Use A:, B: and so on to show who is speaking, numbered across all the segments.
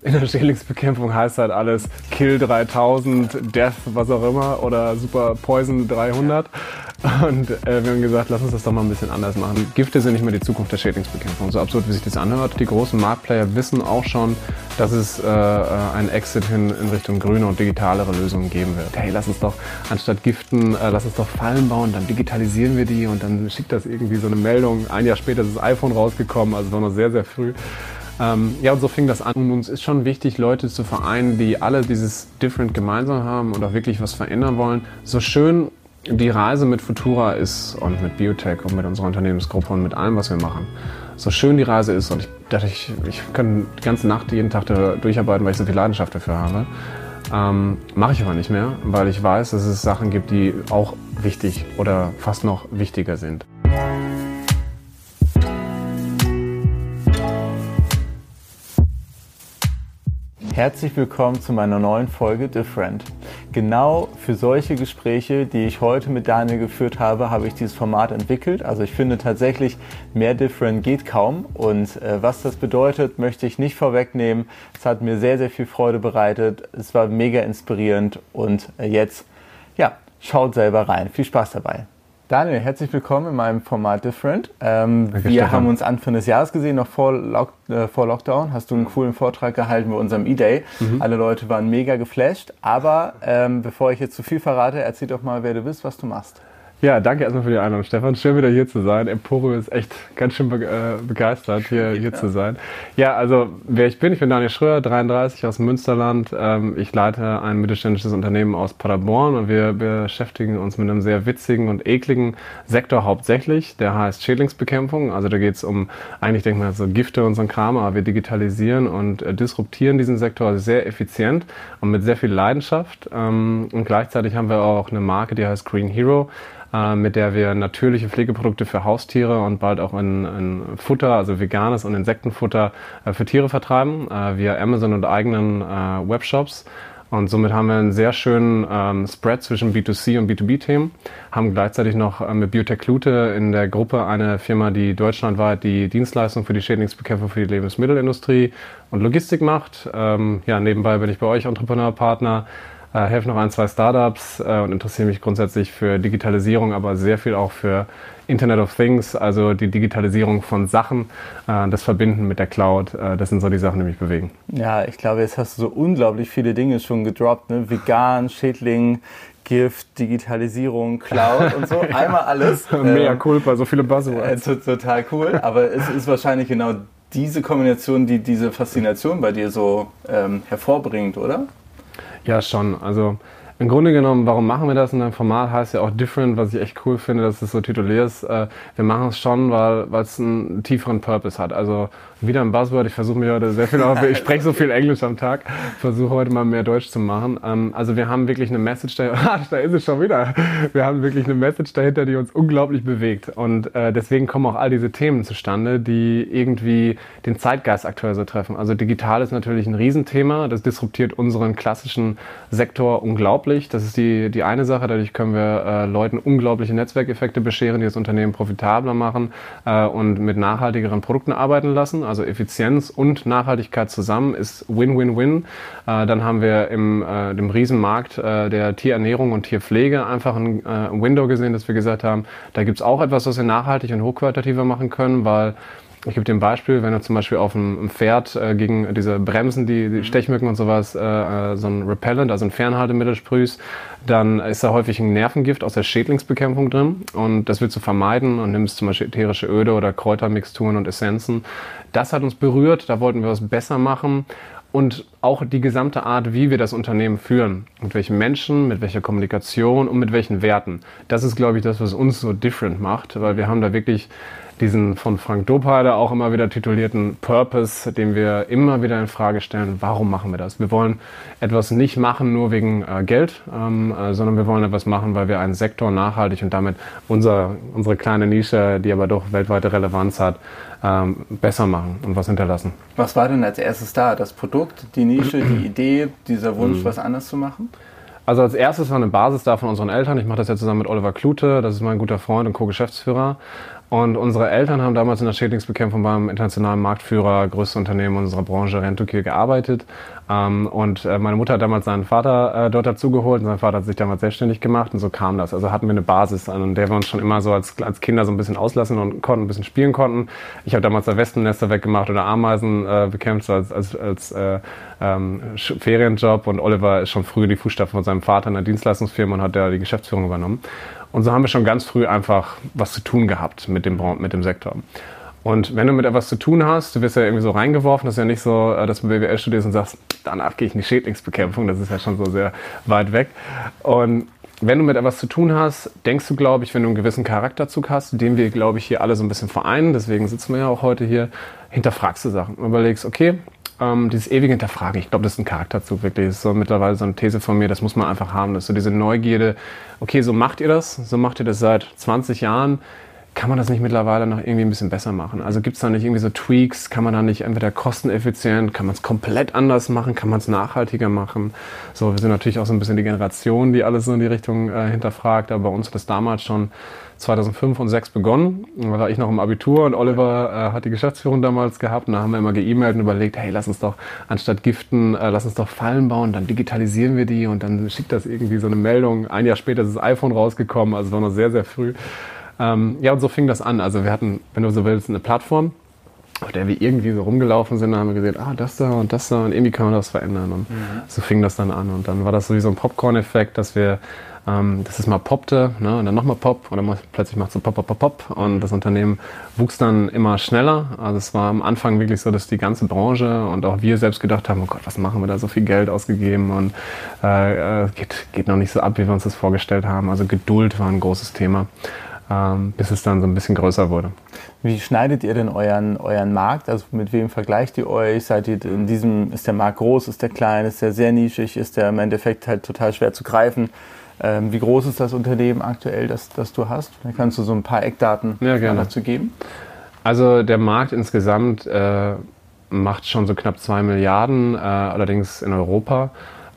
A: In der Schädlingsbekämpfung heißt halt alles Kill 3000, Death, was auch immer oder Super Poison 300. Und äh, wir haben gesagt, lass uns das doch mal ein bisschen anders machen. Gifte sind nicht mehr die Zukunft der Schädlingsbekämpfung. So absurd, wie sich das anhört. Die großen Marktplayer wissen auch schon, dass es äh, äh einen Exit hin in Richtung grüne und digitalere Lösungen geben wird. Hey, lass uns doch anstatt Giften, äh, lass uns doch Fallen bauen, dann digitalisieren wir die und dann schickt das irgendwie so eine Meldung. Ein Jahr später ist das iPhone rausgekommen, also war noch sehr, sehr früh. Ähm, ja, und so fing das an. Und uns ist schon wichtig, Leute zu vereinen, die alle dieses Different gemeinsam haben und auch wirklich was verändern wollen. So schön die Reise mit Futura ist und mit Biotech und mit unserer Unternehmensgruppe und mit allem, was wir machen. So schön die Reise ist und ich dachte, ich, ich kann die ganze Nacht, jeden Tag da durcharbeiten, weil ich so viel Leidenschaft dafür habe. Ähm, Mache ich aber nicht mehr, weil ich weiß, dass es Sachen gibt, die auch wichtig oder fast noch wichtiger sind.
B: Herzlich willkommen zu meiner neuen Folge Different. Genau für solche Gespräche, die ich heute mit Daniel geführt habe, habe ich dieses Format entwickelt. Also ich finde tatsächlich, mehr Different geht kaum. Und äh, was das bedeutet, möchte ich nicht vorwegnehmen. Es hat mir sehr, sehr viel Freude bereitet. Es war mega inspirierend. Und äh, jetzt, ja, schaut selber rein. Viel Spaß dabei. Daniel, herzlich willkommen in meinem Format Different. Ähm, wir Stefan. haben uns Anfang des Jahres gesehen, noch vor, Lock, äh, vor Lockdown. Hast du einen coolen Vortrag gehalten bei unserem E-Day. Mhm. Alle Leute waren mega geflasht. Aber ähm, bevor ich jetzt zu viel verrate, erzähl doch mal, wer du bist, was du machst.
A: Ja, danke erstmal für die Einladung, Stefan. Schön wieder hier zu sein. Emporio ist echt ganz schön be äh, begeistert, hier, hier ja. zu sein. Ja, also wer ich bin, ich bin Daniel Schröer, 33 aus Münsterland. Ähm, ich leite ein mittelständisches Unternehmen aus Paderborn und wir beschäftigen uns mit einem sehr witzigen und ekligen Sektor hauptsächlich. Der heißt Schädlingsbekämpfung. Also da geht es um, eigentlich denkt man so Gifte und so ein Kram, aber wir digitalisieren und äh, disruptieren diesen Sektor sehr effizient und mit sehr viel Leidenschaft. Ähm, und gleichzeitig haben wir auch eine Marke, die heißt Green Hero äh, mit der wir natürliche Pflegeprodukte für Haustiere und bald auch in, in Futter, also veganes und Insektenfutter äh, für Tiere vertreiben, äh, via Amazon und eigenen Webshops. Und somit haben wir einen sehr schönen ähm, Spread zwischen B2C und B2B-Themen. Haben gleichzeitig noch äh, mit Biotech Lute in der Gruppe eine Firma, die deutschlandweit die Dienstleistung für die Schädlingsbekämpfung für die Lebensmittelindustrie und Logistik macht. Ähm, ja, nebenbei bin ich bei euch Entrepreneurpartner äh, helfe noch ein, zwei Startups äh, und interessiere mich grundsätzlich für Digitalisierung, aber sehr viel auch für Internet of Things, also die Digitalisierung von Sachen, äh, das Verbinden mit der Cloud. Äh, das sind so die Sachen, die mich bewegen.
B: Ja, ich glaube, jetzt hast du so unglaublich viele Dinge schon gedroppt. Ne? Vegan, Schädling, Gift, Digitalisierung, Cloud und so. Einmal alles.
A: Mega cool, bei so viele Buzzwords.
B: Äh, total cool, aber es ist wahrscheinlich genau diese Kombination, die diese Faszination bei dir so ähm, hervorbringt, oder?
A: Ja, schon. Also im Grunde genommen, warum machen wir das? Und dein Format heißt ja auch Different, was ich echt cool finde, dass es so tituliert ist. Äh, wir machen es schon, weil es einen tieferen Purpose hat. Also wieder ein Buzzword. Ich versuche mir heute sehr viel auf. Ich spreche so viel Englisch am Tag. Versuche heute mal mehr Deutsch zu machen. Ähm, also wir haben wirklich eine Message dahinter. Ah, da ist es schon wieder. Wir haben wirklich eine Message dahinter, die uns unglaublich bewegt. Und äh, deswegen kommen auch all diese Themen zustande, die irgendwie den Zeitgeist aktuell so treffen. Also digital ist natürlich ein Riesenthema. Das disruptiert unseren klassischen Sektor unglaublich. Das ist die, die eine Sache. Dadurch können wir äh, Leuten unglaubliche Netzwerkeffekte bescheren, die das Unternehmen profitabler machen äh, und mit nachhaltigeren Produkten arbeiten lassen also Effizienz und Nachhaltigkeit zusammen ist Win-Win-Win. Äh, dann haben wir im äh, dem Riesenmarkt äh, der Tierernährung und Tierpflege einfach ein äh, Window gesehen, dass wir gesagt haben, da gibt es auch etwas, was wir nachhaltig und hochqualitativer machen können, weil ich gebe dir ein Beispiel, wenn du zum Beispiel auf einem Pferd äh, gegen diese Bremsen, die, die Stechmücken und sowas, äh, äh, so ein Repellent, also ein Fernhaltemittel sprühst, dann ist da häufig ein Nervengift aus der Schädlingsbekämpfung drin und das willst du vermeiden und nimmst zum Beispiel ätherische Öle oder Kräutermixturen und Essenzen. Das hat uns berührt, da wollten wir was besser machen und auch die gesamte Art, wie wir das Unternehmen führen. Mit welchen Menschen, mit welcher Kommunikation und mit welchen Werten. Das ist, glaube ich, das, was uns so different macht, weil wir haben da wirklich diesen von Frank Dopheider auch immer wieder titulierten Purpose, den wir immer wieder in Frage stellen, warum machen wir das? Wir wollen etwas nicht machen nur wegen äh, Geld, ähm, äh, sondern wir wollen etwas machen, weil wir einen Sektor nachhaltig und damit unser, unsere kleine Nische, die aber doch weltweite Relevanz hat, ähm, besser machen und was hinterlassen.
B: Was war denn als erstes da? Das Produkt, die Nische, die Idee, dieser Wunsch, mhm. was anders zu machen?
A: Also als erstes war eine Basis da von unseren Eltern. Ich mache das ja zusammen mit Oliver Klute, das ist mein guter Freund und Co-Geschäftsführer. Und unsere Eltern haben damals in der Schädlingsbekämpfung beim internationalen Marktführer, größte Unternehmen unserer Branche, Rentokil, gearbeitet. Ähm, und äh, meine Mutter hat damals seinen Vater äh, dort dazugeholt und sein Vater hat sich damals selbstständig gemacht und so kam das. Also hatten wir eine Basis, an der wir uns schon immer so als, als Kinder so ein bisschen auslassen und konnten, ein bisschen spielen konnten. Ich habe damals da Wespennester weggemacht oder Ameisen äh, bekämpft so als, als, als äh, ähm, Ferienjob und Oliver ist schon früh in die Fußstapfen von seinem Vater in der Dienstleistungsfirma und hat da die Geschäftsführung übernommen. Und so haben wir schon ganz früh einfach was zu tun gehabt mit dem, mit dem Sektor. Und wenn du mit etwas zu tun hast, du wirst ja irgendwie so reingeworfen, das ist ja nicht so, äh, dass du BWL studierst und sagst, danach gehe ich in die Schädlingsbekämpfung, das ist ja schon so sehr weit weg. Und wenn du mit etwas zu tun hast, denkst du, glaube ich, wenn du einen gewissen Charakterzug hast, den wir, glaube ich, hier alle so ein bisschen vereinen, deswegen sitzen wir ja auch heute hier, hinterfragst du Sachen und überlegst, okay, ähm, dieses ewige Hinterfragen, ich glaube, das ist ein Charakterzug wirklich. Das ist so mittlerweile so eine These von mir, das muss man einfach haben. Das ist so diese Neugierde, okay, so macht ihr das, so macht ihr das seit 20 Jahren. Kann man das nicht mittlerweile noch irgendwie ein bisschen besser machen? Also gibt es da nicht irgendwie so Tweaks? Kann man da nicht entweder kosteneffizient, kann man es komplett anders machen, kann man es nachhaltiger machen? So, wir sind natürlich auch so ein bisschen die Generation, die alles so in die Richtung äh, hinterfragt, aber bei uns hat das damals schon 2005 und 2006 begonnen. Da war ich noch im Abitur und Oliver äh, hat die Geschäftsführung damals gehabt. Und da haben wir immer geemailt und überlegt, hey, lass uns doch anstatt Giften, äh, lass uns doch Fallen bauen, dann digitalisieren wir die und dann schickt das irgendwie so eine Meldung. Ein Jahr später ist das iPhone rausgekommen, also war noch sehr, sehr früh. Ähm, ja, und so fing das an. Also wir hatten, wenn du so willst, eine Plattform, auf der wir irgendwie so rumgelaufen sind, da haben wir gesehen, ah, das da und das da und irgendwie kann man das verändern. Und mhm. so fing das dann an. Und dann war das so wie so ein Popcorn-Effekt, dass wir ähm, dass es mal poppte ne, und dann nochmal Pop und dann plötzlich macht es so Pop, Pop, Pop, Pop und das Unternehmen wuchs dann immer schneller. Also es war am Anfang wirklich so, dass die ganze Branche und auch wir selbst gedacht haben, oh Gott, was machen wir da, so viel Geld ausgegeben und äh, äh geht, geht noch nicht so ab, wie wir uns das vorgestellt haben. Also Geduld war ein großes Thema. Ähm, bis es dann so ein bisschen größer wurde.
B: Wie schneidet ihr denn euren, euren Markt? Also mit wem vergleicht ihr euch? Seid ihr in diesem, ist der Markt groß, ist der klein, ist der sehr nischig, ist der im Endeffekt halt total schwer zu greifen? Ähm, wie groß ist das Unternehmen aktuell, das, das du hast? Da kannst du so ein paar Eckdaten
A: ja, dazu geben. Also der Markt insgesamt äh, macht schon so knapp 2 Milliarden, äh, allerdings in Europa.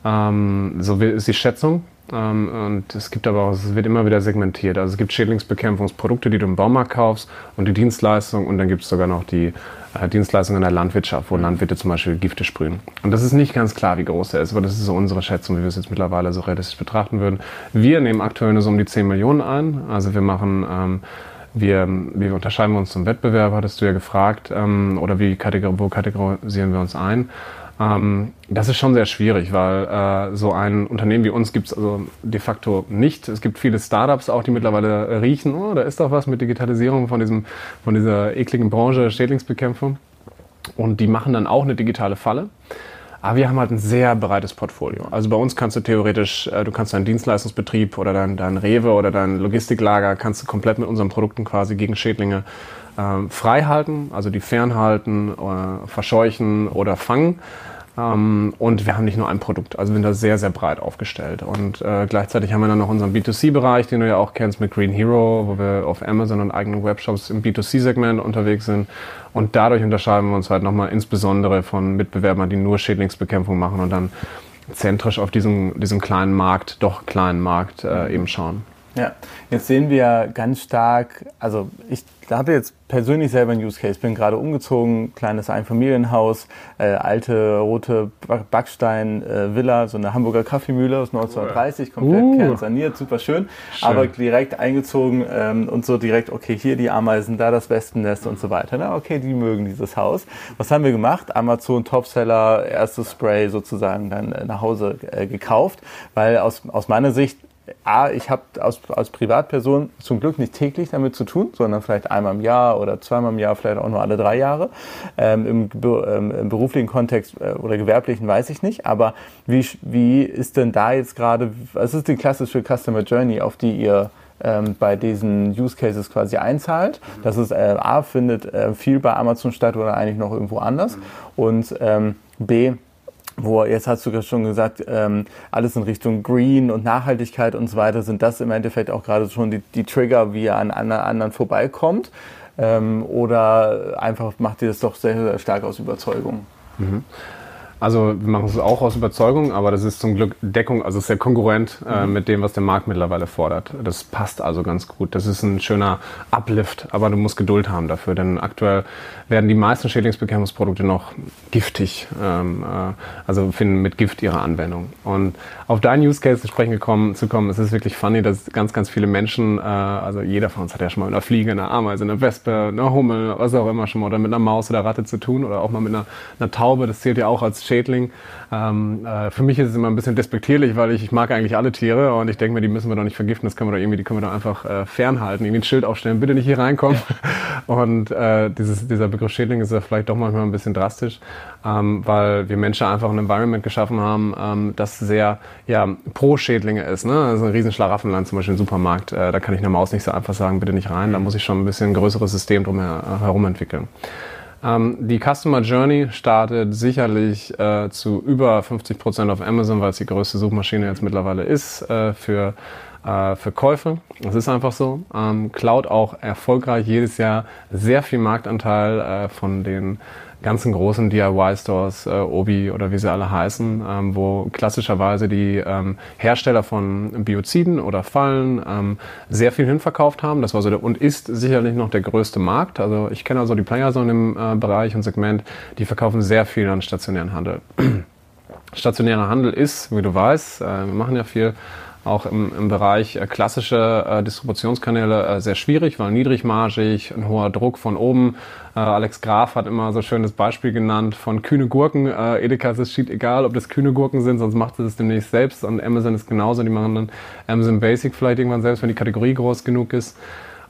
A: Ähm, so ist die Schätzung. Ähm, und es gibt aber auch, es wird immer wieder segmentiert. Also es gibt Schädlingsbekämpfungsprodukte, die du im Baumarkt kaufst und die Dienstleistung und dann gibt es sogar noch die äh, Dienstleistungen in der Landwirtschaft, wo Landwirte zum Beispiel Gifte sprühen. Und das ist nicht ganz klar, wie groß der ist, aber das ist so unsere Schätzung, wie wir es jetzt mittlerweile so realistisch betrachten würden. Wir nehmen aktuell nur so um die 10 Millionen ein. Also wir machen ähm, wir, wie unterscheiden wir uns zum Wettbewerb, hattest du ja gefragt, ähm, oder wie wo kategorisieren wir uns ein? Ähm, das ist schon sehr schwierig, weil äh, so ein Unternehmen wie uns gibt es also de facto nicht. Es gibt viele Startups auch, die mittlerweile riechen, oh, da ist doch was mit Digitalisierung von, diesem, von dieser ekligen Branche Schädlingsbekämpfung. Und die machen dann auch eine digitale Falle. Aber wir haben halt ein sehr breites Portfolio. Also bei uns kannst du theoretisch, äh, du kannst deinen Dienstleistungsbetrieb oder dein, dein Rewe oder dein Logistiklager kannst du komplett mit unseren Produkten quasi gegen Schädlinge äh, frei halten, also die fernhalten, äh, verscheuchen oder fangen. Ähm, und wir haben nicht nur ein Produkt, also wir sind da sehr, sehr breit aufgestellt. Und äh, gleichzeitig haben wir dann noch unseren B2C-Bereich, den du ja auch kennst mit Green Hero, wo wir auf Amazon und eigenen Webshops im B2C-Segment unterwegs sind. Und dadurch unterscheiden wir uns halt nochmal insbesondere von Mitbewerbern, die nur Schädlingsbekämpfung machen und dann zentrisch auf diesen, diesen kleinen Markt, doch kleinen Markt äh, eben schauen.
B: Ja, jetzt sehen wir ganz stark, also ich habe jetzt persönlich selber einen Use Case, bin gerade umgezogen, kleines Einfamilienhaus, äh, alte rote Backstein-Villa, äh, so eine Hamburger Kaffeemühle aus 1930, komplett uh. kernsaniert, super schön, schön, aber direkt eingezogen ähm, und so direkt, okay, hier die Ameisen, da das Wespennest und so weiter. Na, okay, die mögen dieses Haus. Was haben wir gemacht? Amazon Topseller, erstes Spray sozusagen dann äh, nach Hause äh, gekauft, weil aus, aus meiner Sicht A, ich habe als, als Privatperson zum Glück nicht täglich damit zu tun, sondern vielleicht einmal im Jahr oder zweimal im Jahr, vielleicht auch nur alle drei Jahre. Ähm, im, ähm, im, beruflichen Kontext äh, oder gewerblichen weiß ich nicht. Aber wie, wie ist denn da jetzt gerade, was ist die klassische Customer Journey, auf die ihr ähm, bei diesen Use Cases quasi einzahlt. Das ist äh, A, findet äh, viel bei Amazon statt oder eigentlich noch irgendwo anders. Und ähm, B, wo jetzt hast du schon gesagt, ähm, alles in Richtung Green und Nachhaltigkeit und so weiter, sind das im Endeffekt auch gerade schon die, die Trigger, wie er an anderen vorbeikommt? Ähm, oder einfach macht ihr das doch sehr, sehr stark aus Überzeugung?
A: Mhm. Also wir machen es auch aus Überzeugung, aber das ist zum Glück Deckung, also sehr konkurrent äh, mhm. mit dem, was der Markt mittlerweile fordert. Das passt also ganz gut. Das ist ein schöner Uplift, aber du musst Geduld haben dafür, denn aktuell werden die meisten Schädlingsbekämpfungsprodukte noch giftig, ähm, äh, also finden mit Gift ihre Anwendung. Und auf deinen Use Case zu sprechen gekommen, zu kommen, es ist wirklich funny, dass ganz, ganz viele Menschen, äh, also jeder von uns hat ja schon mal mit einer Fliege, einer Ameise, einer Wespe, einer Hummel, was auch immer schon mal, oder mit einer Maus oder Ratte zu tun oder auch mal mit einer, einer Taube, das zählt ja auch als Schädling. Ähm, äh, für mich ist es immer ein bisschen despektierlich, weil ich, ich mag eigentlich alle Tiere und ich denke mir, die müssen wir doch nicht vergiften, das können wir doch irgendwie, die können wir doch einfach äh, fernhalten, irgendwie ein Schild aufstellen, bitte nicht hier reinkommen. und äh, dieses, dieser Begriff Schädling ist ja vielleicht doch manchmal ein bisschen drastisch, ähm, weil wir Menschen einfach ein Environment geschaffen haben, ähm, das sehr ja, pro Schädlinge ist. Ne? Also ein riesen Schlaraffenland, zum Beispiel im Supermarkt, äh, da kann ich einer Maus nicht so einfach sagen, bitte nicht rein, da muss ich schon ein bisschen ein größeres System drum herum entwickeln. Ähm, die Customer Journey startet sicherlich äh, zu über 50 Prozent auf Amazon, weil es die größte Suchmaschine jetzt mittlerweile ist äh, für, äh, für Käufe. Das ist einfach so. Ähm, Cloud auch erfolgreich jedes Jahr sehr viel Marktanteil äh, von den ganzen großen DIY-Stores, äh, Obi oder wie sie alle heißen, ähm, wo klassischerweise die ähm, Hersteller von Bioziden oder Fallen ähm, sehr viel hinverkauft haben. Das war so der, und ist sicherlich noch der größte Markt. Also ich kenne also die Player so in dem äh, Bereich und Segment, die verkaufen sehr viel an stationären Handel. Stationärer Handel ist, wie du weißt, äh, wir machen ja viel auch im, im Bereich äh, klassische äh, Distributionskanäle äh, sehr schwierig, weil niedrigmargig, ein hoher Druck von oben. Äh, Alex Graf hat immer so schönes Beispiel genannt von kühne Gurken. Äh, Edeka ist es egal, ob das kühne Gurken sind, sonst macht es es demnächst selbst. Und Amazon ist genauso, die machen dann Amazon Basic vielleicht irgendwann selbst, wenn die Kategorie groß genug ist.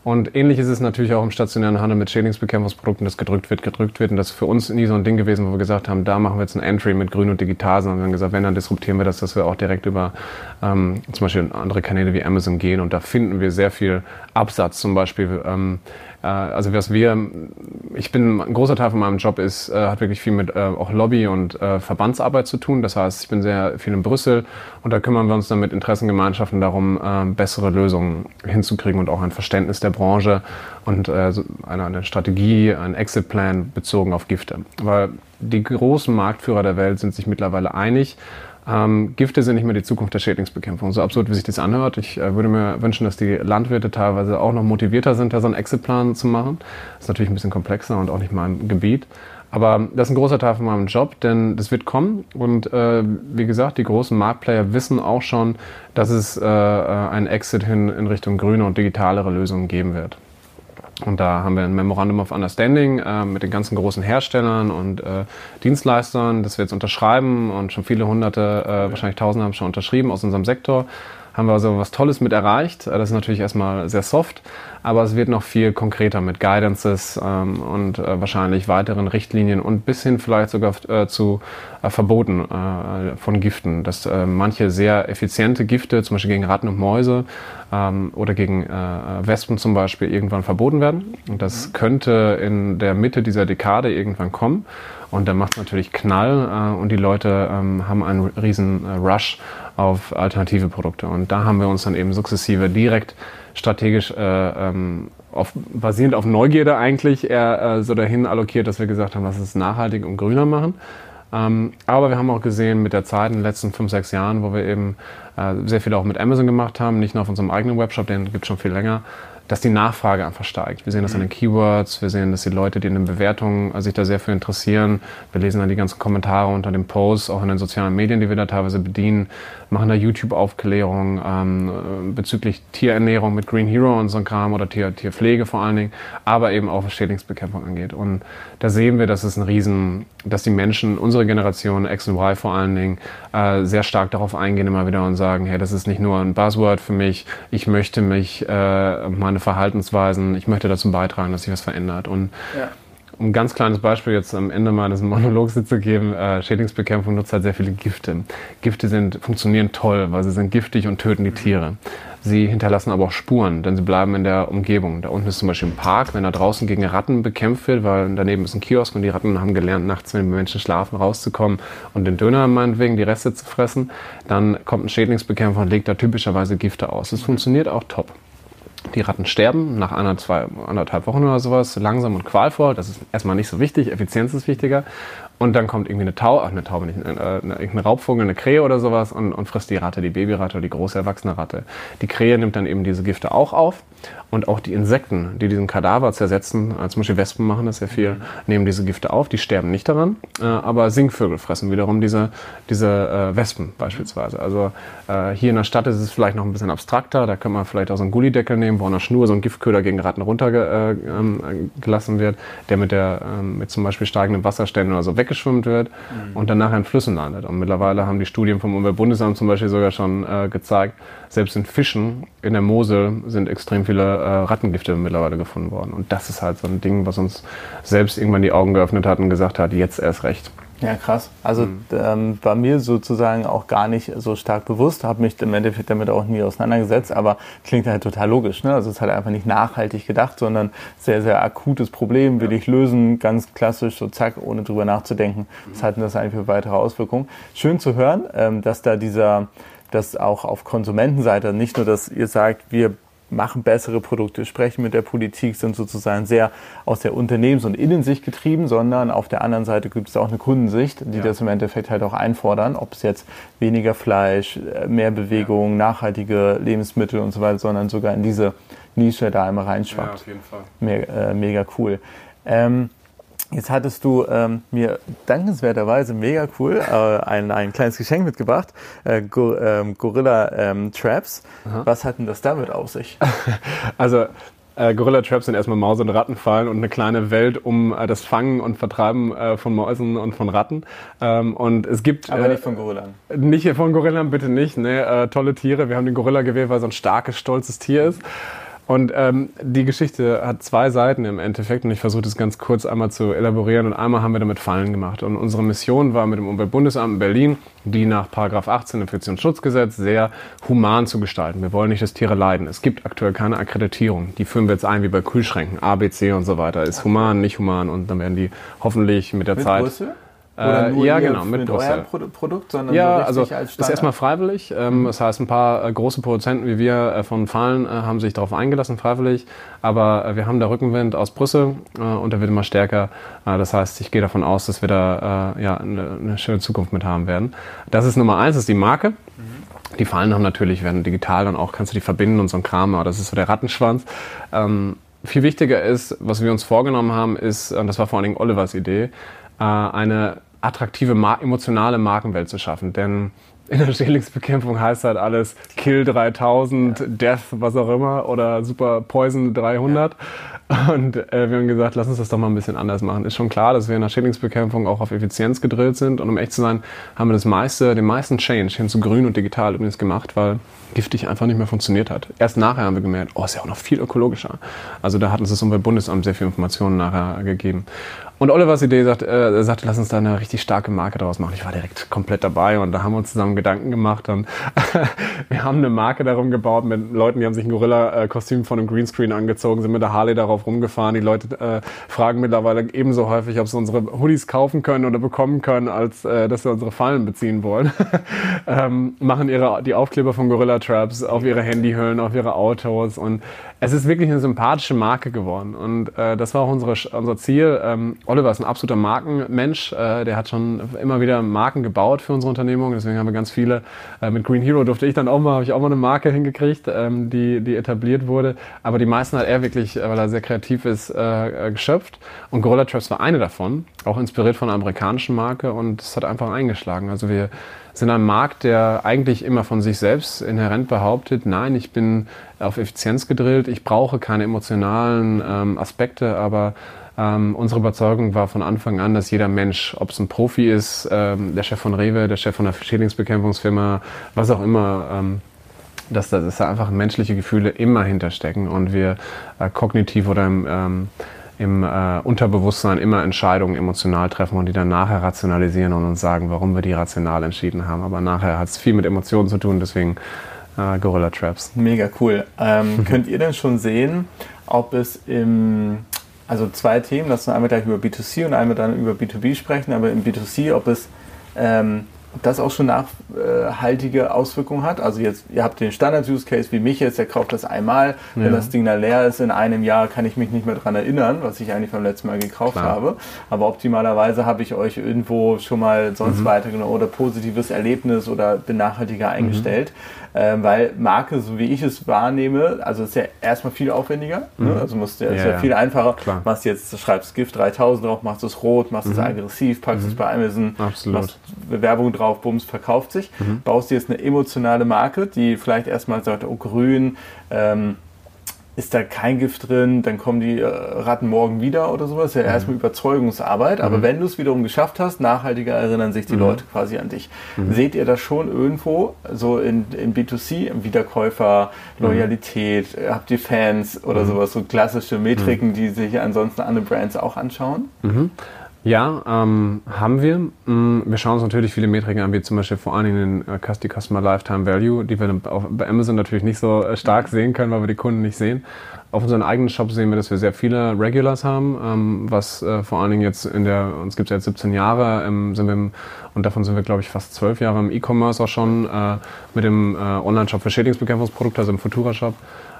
A: Und ähnlich ist es natürlich auch im stationären Handel mit Schädlingsbekämpfungsprodukten, das gedrückt wird, gedrückt wird. Und das ist für uns nie so ein Ding gewesen, wo wir gesagt haben, da machen wir jetzt ein Entry mit grün und digital, sondern wir haben gesagt, wenn, dann disruptieren wir das, dass wir auch direkt über ähm, zum Beispiel andere Kanäle wie Amazon gehen. Und da finden wir sehr viel Absatz. Zum Beispiel ähm, äh, also was wir, ich bin, ein großer Teil von meinem Job ist, äh, hat wirklich viel mit äh, auch Lobby und Verbandsarbeit zu tun. Das heißt, ich bin sehr viel in Brüssel und da kümmern wir uns dann mit Interessengemeinschaften darum, bessere Lösungen hinzukriegen und auch ein Verständnis der Branche und eine, eine Strategie, ein Exit-Plan bezogen auf Gifte. Weil die großen Marktführer der Welt sind sich mittlerweile einig, ähm, Gifte sind nicht mehr die Zukunft der Schädlingsbekämpfung. So absurd, wie sich das anhört. Ich äh, würde mir wünschen, dass die Landwirte teilweise auch noch motivierter sind, da so einen Exitplan zu machen. Das ist natürlich ein bisschen komplexer und auch nicht mein Gebiet. Aber das ist ein großer Teil von meinem Job, denn das wird kommen. Und äh, wie gesagt, die großen Marktplayer wissen auch schon, dass es äh, äh einen Exit hin in Richtung grüne und digitalere Lösungen geben wird. Und da haben wir ein Memorandum of Understanding äh, mit den ganzen großen Herstellern und äh, Dienstleistern, das wir jetzt unterschreiben und schon viele hunderte, äh, wahrscheinlich tausende haben schon unterschrieben aus unserem Sektor. Haben wir also was Tolles mit erreicht. Das ist natürlich erstmal sehr soft aber es wird noch viel konkreter mit Guidances ähm, und äh, wahrscheinlich weiteren Richtlinien und bis hin vielleicht sogar äh, zu äh, Verboten äh, von Giften, dass äh, manche sehr effiziente Gifte, zum Beispiel gegen Ratten und Mäuse ähm, oder gegen äh, Wespen zum Beispiel, irgendwann verboten werden. Und das mhm. könnte in der Mitte dieser Dekade irgendwann kommen. Und dann macht es natürlich Knall äh, und die Leute ähm, haben einen riesen äh, Rush auf alternative Produkte. Und da haben wir uns dann eben sukzessive direkt strategisch äh, ähm, auf, basierend auf Neugierde eigentlich eher äh, so dahin allokiert, dass wir gesagt haben, lass es nachhaltig und grüner machen. Ähm, aber wir haben auch gesehen mit der Zeit in den letzten fünf, sechs Jahren, wo wir eben äh, sehr viel auch mit Amazon gemacht haben, nicht nur auf unserem eigenen Webshop, den gibt es schon viel länger, dass die Nachfrage einfach steigt. Wir sehen das mhm. an den Keywords, wir sehen, dass die Leute, die in den Bewertungen sich da sehr für interessieren, wir lesen dann die ganzen Kommentare unter den Posts, auch in den sozialen Medien, die wir da teilweise bedienen, machen da YouTube-Aufklärung ähm, bezüglich Tierernährung mit Green Hero und so ein Kram oder Tier, Tierpflege vor allen Dingen, aber eben auch was Schädlingsbekämpfung angeht. Und da sehen wir, dass es ein Riesen, dass die Menschen, unsere Generation, X und Y vor allen Dingen, äh, sehr stark darauf eingehen immer wieder und sagen, hey, das ist nicht nur ein Buzzword für mich, ich möchte mich, äh, meine Verhaltensweisen, ich möchte dazu beitragen, dass sich was verändert. Und ja um ein ganz kleines Beispiel jetzt am Ende meines Monologs zu geben, äh, Schädlingsbekämpfung nutzt halt sehr viele Gifte. Gifte sind, funktionieren toll, weil sie sind giftig und töten die Tiere. Sie hinterlassen aber auch Spuren, denn sie bleiben in der Umgebung. Da unten ist zum Beispiel ein Park, wenn da draußen gegen Ratten bekämpft wird, weil daneben ist ein Kiosk und die Ratten haben gelernt, nachts, wenn die Menschen schlafen, rauszukommen und den Döner meinetwegen, die Reste zu fressen, dann kommt ein Schädlingsbekämpfer und legt da typischerweise Gifte aus. Das funktioniert auch top. Die Ratten sterben nach einer, zwei, anderthalb Wochen oder sowas, langsam und qualvoll. Das ist erstmal nicht so wichtig, Effizienz ist wichtiger. Und dann kommt irgendwie eine Taube, ach, eine Taube nicht, eine, irgendein Raubvogel, eine Krähe oder sowas und, und frisst die Ratte, die Babyratte oder die große erwachsene Ratte. Die Krähe nimmt dann eben diese Gifte auch auf und auch die Insekten, die diesen Kadaver zersetzen, äh, zum Beispiel Wespen machen das sehr viel, mhm. nehmen diese Gifte auf, die sterben nicht daran, äh, aber Singvögel fressen wiederum diese, diese äh, Wespen beispielsweise. Also äh, hier in der Stadt ist es vielleicht noch ein bisschen abstrakter, da kann man vielleicht auch so einen Gullideckel nehmen, wo an der Schnur so ein Giftköder gegen Ratten runtergelassen äh, ähm, wird, der mit, der, ähm, mit zum Beispiel steigenden Wasserständen oder so weggeschwimmt wird mhm. und dann nachher in Flüssen landet. Und mittlerweile haben die Studien vom Umweltbundesamt zum Beispiel sogar schon äh, gezeigt, selbst in Fischen in der Mosel sind extrem viele äh, Rattengifte mittlerweile gefunden worden. Und das ist halt so ein Ding, was uns selbst irgendwann die Augen geöffnet hat und gesagt hat, jetzt erst recht.
B: Ja, krass. Also mhm. ähm, war mir sozusagen auch gar nicht so stark bewusst, habe mich im Endeffekt damit auch nie auseinandergesetzt, aber klingt halt total logisch. Ne? Also es ist halt einfach nicht nachhaltig gedacht, sondern sehr, sehr akutes Problem, will ja. ich lösen, ganz klassisch, so zack, ohne drüber nachzudenken. Mhm. Was hat denn das eigentlich für weitere Auswirkungen? Schön zu hören, ähm, dass da dieser, dass auch auf Konsumentenseite nicht nur, dass ihr sagt, wir machen bessere Produkte, sprechen mit der Politik, sind sozusagen sehr aus der Unternehmens- und Innensicht getrieben, sondern auf der anderen Seite gibt es auch eine Kundensicht, die ja. das im Endeffekt halt auch einfordern, ob es jetzt weniger Fleisch, mehr Bewegung, ja. nachhaltige Lebensmittel und so weiter, sondern sogar in diese Nische da einmal reinschwappt. Ja, auf jeden Fall. Mega, äh, mega cool. Ähm, Jetzt hattest du ähm, mir dankenswerterweise mega cool äh, ein, ein kleines Geschenk mitgebracht, äh, Go, ähm, Gorilla ähm, Traps. Aha. Was hat denn das damit auf sich?
A: also äh, Gorilla Traps sind erstmal Maus- und Rattenfallen und eine kleine Welt um äh, das Fangen und Vertreiben äh, von Mäusen und von Ratten. Ähm, und es gibt.
B: Aber nicht von Gorillan.
A: Nicht von Gorillan, bitte nicht. Ne, äh, tolle Tiere. Wir haben den Gorilla gewählt, weil er so ein starkes, stolzes Tier ist. Und ähm, die Geschichte hat zwei Seiten im Endeffekt und ich versuche das ganz kurz einmal zu elaborieren. Und einmal haben wir damit Fallen gemacht. Und unsere Mission war mit dem Umweltbundesamt in Berlin, die nach 18 Infektionsschutzgesetz sehr human zu gestalten. Wir wollen nicht, dass Tiere leiden. Es gibt aktuell keine Akkreditierung. Die führen wir jetzt ein wie bei Kühlschränken, A, B, C und so weiter. Ist human, nicht human und dann werden die hoffentlich mit der mit Zeit. Brüssel?
B: Oder äh, nur ja, genau, mit, mit Brüssel. Pro Produkt, sondern
A: ja, so also als ist erstmal freiwillig. Ähm. Das heißt, ein paar äh, große Produzenten wie wir äh, von Fallen äh, haben sich darauf eingelassen, freiwillig. Aber wir haben da Rückenwind aus Brüssel und der wird immer stärker. das heißt, ich gehe davon aus, dass wir da ja, eine, eine, schöne Zukunft mit haben werden. Das ist Nummer eins, das ist die Marke. Mhm. Die Fallen haben natürlich, werden digital dann auch, kannst du die verbinden und so ein Kram, aber das ist so der Rattenschwanz. Ähm, viel wichtiger ist, was wir uns vorgenommen haben, ist, und das war vor allen Dingen Olivers Idee, eine attraktive, emotionale Markenwelt zu schaffen. Denn in der Schädlingsbekämpfung heißt halt alles Kill 3000, ja. Death, was auch immer, oder Super Poison 300. Ja. Und äh, wir haben gesagt, lass uns das doch mal ein bisschen anders machen. Ist schon klar, dass wir in der Schädlingsbekämpfung auch auf Effizienz gedrillt sind. Und um echt zu sein, haben wir das meiste, den meisten Change hin zu grün und digital übrigens gemacht, weil giftig einfach nicht mehr funktioniert hat. Erst nachher haben wir gemerkt, oh, ist ja auch noch viel ökologischer. Also da hat uns das Umweltbundesamt sehr viel Informationen nachher gegeben. Und Olivers Idee sagt, äh, sagte, lass uns da eine richtig starke Marke draus machen. Ich war direkt komplett dabei und da haben wir uns zusammen Gedanken gemacht und wir haben eine Marke darum gebaut mit Leuten, die haben sich ein Gorilla-Kostüm von einem Greenscreen angezogen, sind mit der Harley darauf rumgefahren. Die Leute äh, fragen mittlerweile ebenso häufig, ob sie unsere Hoodies kaufen können oder bekommen können, als äh, dass sie unsere Fallen beziehen wollen. ähm, machen ihre, die Aufkleber von Gorilla Traps auf ihre Handyhüllen, auf ihre Autos und es ist wirklich eine sympathische Marke geworden. Und äh, das war auch unsere, unser Ziel. Ähm, Oliver ist ein absoluter Markenmensch. Äh, der hat schon immer wieder Marken gebaut für unsere Unternehmung. Deswegen haben wir ganz viele. Äh, mit Green Hero durfte ich dann auch mal, habe ich auch mal eine Marke hingekriegt, ähm, die, die etabliert wurde. Aber die meisten hat er wirklich, äh, weil er sehr kreativ ist, äh, äh, geschöpft. Und Gorilla Traps war eine davon, auch inspiriert von einer amerikanischen Marke. Und es hat einfach eingeschlagen. Also wir sind ein Markt, der eigentlich immer von sich selbst inhärent behauptet, nein, ich bin auf Effizienz gedrillt, ich brauche keine emotionalen ähm, Aspekte, aber ähm, unsere Überzeugung war von Anfang an, dass jeder Mensch, ob es ein Profi ist, ähm, der Chef von Rewe, der Chef von einer Schädlingsbekämpfungsfirma, was auch immer, ähm, dass, dass da einfach menschliche Gefühle immer hinterstecken und wir äh, kognitiv oder im ähm, im äh, Unterbewusstsein immer Entscheidungen emotional treffen und die dann nachher rationalisieren und uns sagen, warum wir die rational entschieden haben. Aber nachher hat es viel mit Emotionen zu tun, deswegen äh, Gorilla Traps.
B: Mega cool. Ähm, könnt ihr denn schon sehen, ob es im, also zwei Themen, lass uns einmal gleich über B2C und einmal dann über B2B sprechen, aber im B2C, ob es ähm, das auch schon nachhaltige Auswirkungen hat. Also jetzt, ihr habt den Standard-Use-Case wie mich jetzt, der kauft das einmal. Wenn ja. das Ding da leer ist in einem Jahr, kann ich mich nicht mehr daran erinnern, was ich eigentlich beim letzten Mal gekauft Klar. habe. Aber optimalerweise habe ich euch irgendwo schon mal sonst mhm. weitergenommen oder positives Erlebnis oder bin nachhaltiger mhm. eingestellt. Mhm. Ähm, weil Marke, so wie ich es wahrnehme, also ist ja erstmal viel aufwendiger. Ne? Mhm. Ne? Also musst du, ja, ist ja, ja, viel einfacher. Klar. Machst jetzt, schreibst Gift 3000 drauf, machst es rot, machst es mhm. aggressiv, packst es mhm. bei Amazon, Absolut. machst Werbung drauf, bums, verkauft sich. Mhm. Baust dir jetzt eine emotionale Marke, die vielleicht erstmal sagt, oh grün, ähm, ist da kein Gift drin, dann kommen die äh, Ratten morgen wieder oder sowas. Ja, mhm. erstmal Überzeugungsarbeit. Aber mhm. wenn du es wiederum geschafft hast, nachhaltiger erinnern sich die mhm. Leute quasi an dich. Mhm. Seht ihr das schon irgendwo, so in, in B2C, im Wiederkäufer, mhm. Loyalität, habt ihr Fans oder mhm. sowas, so klassische Metriken, die sich ansonsten andere Brands auch anschauen?
A: Ja, ähm, haben wir. Mm, wir schauen uns natürlich viele Metriken an, wie zum Beispiel vor allen Dingen den äh, Customer Lifetime Value, die wir bei Amazon natürlich nicht so äh, stark sehen können, weil wir die Kunden nicht sehen. Auf unseren eigenen Shop sehen wir, dass wir sehr viele Regulars haben, ähm, was äh, vor allen Dingen jetzt in der, uns gibt es jetzt 17 Jahre, ähm, sind wir im, und davon sind wir, glaube ich, fast 12 Jahre im E-Commerce auch schon äh, mit dem äh, Online-Shop für Schädlingsbekämpfungsprodukte, also im Futura-Shop.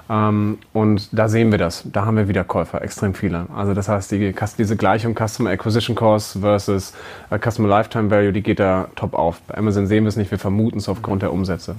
A: Ähm, und da sehen wir das. Da haben wir wieder Käufer, extrem viele. Also das heißt, die, diese Gleichung Customer Acquisition Cost versus uh, Customer Lifetime Value, die geht da top auf. Bei Amazon sehen wir es nicht, wir vermuten es aufgrund der Umsätze.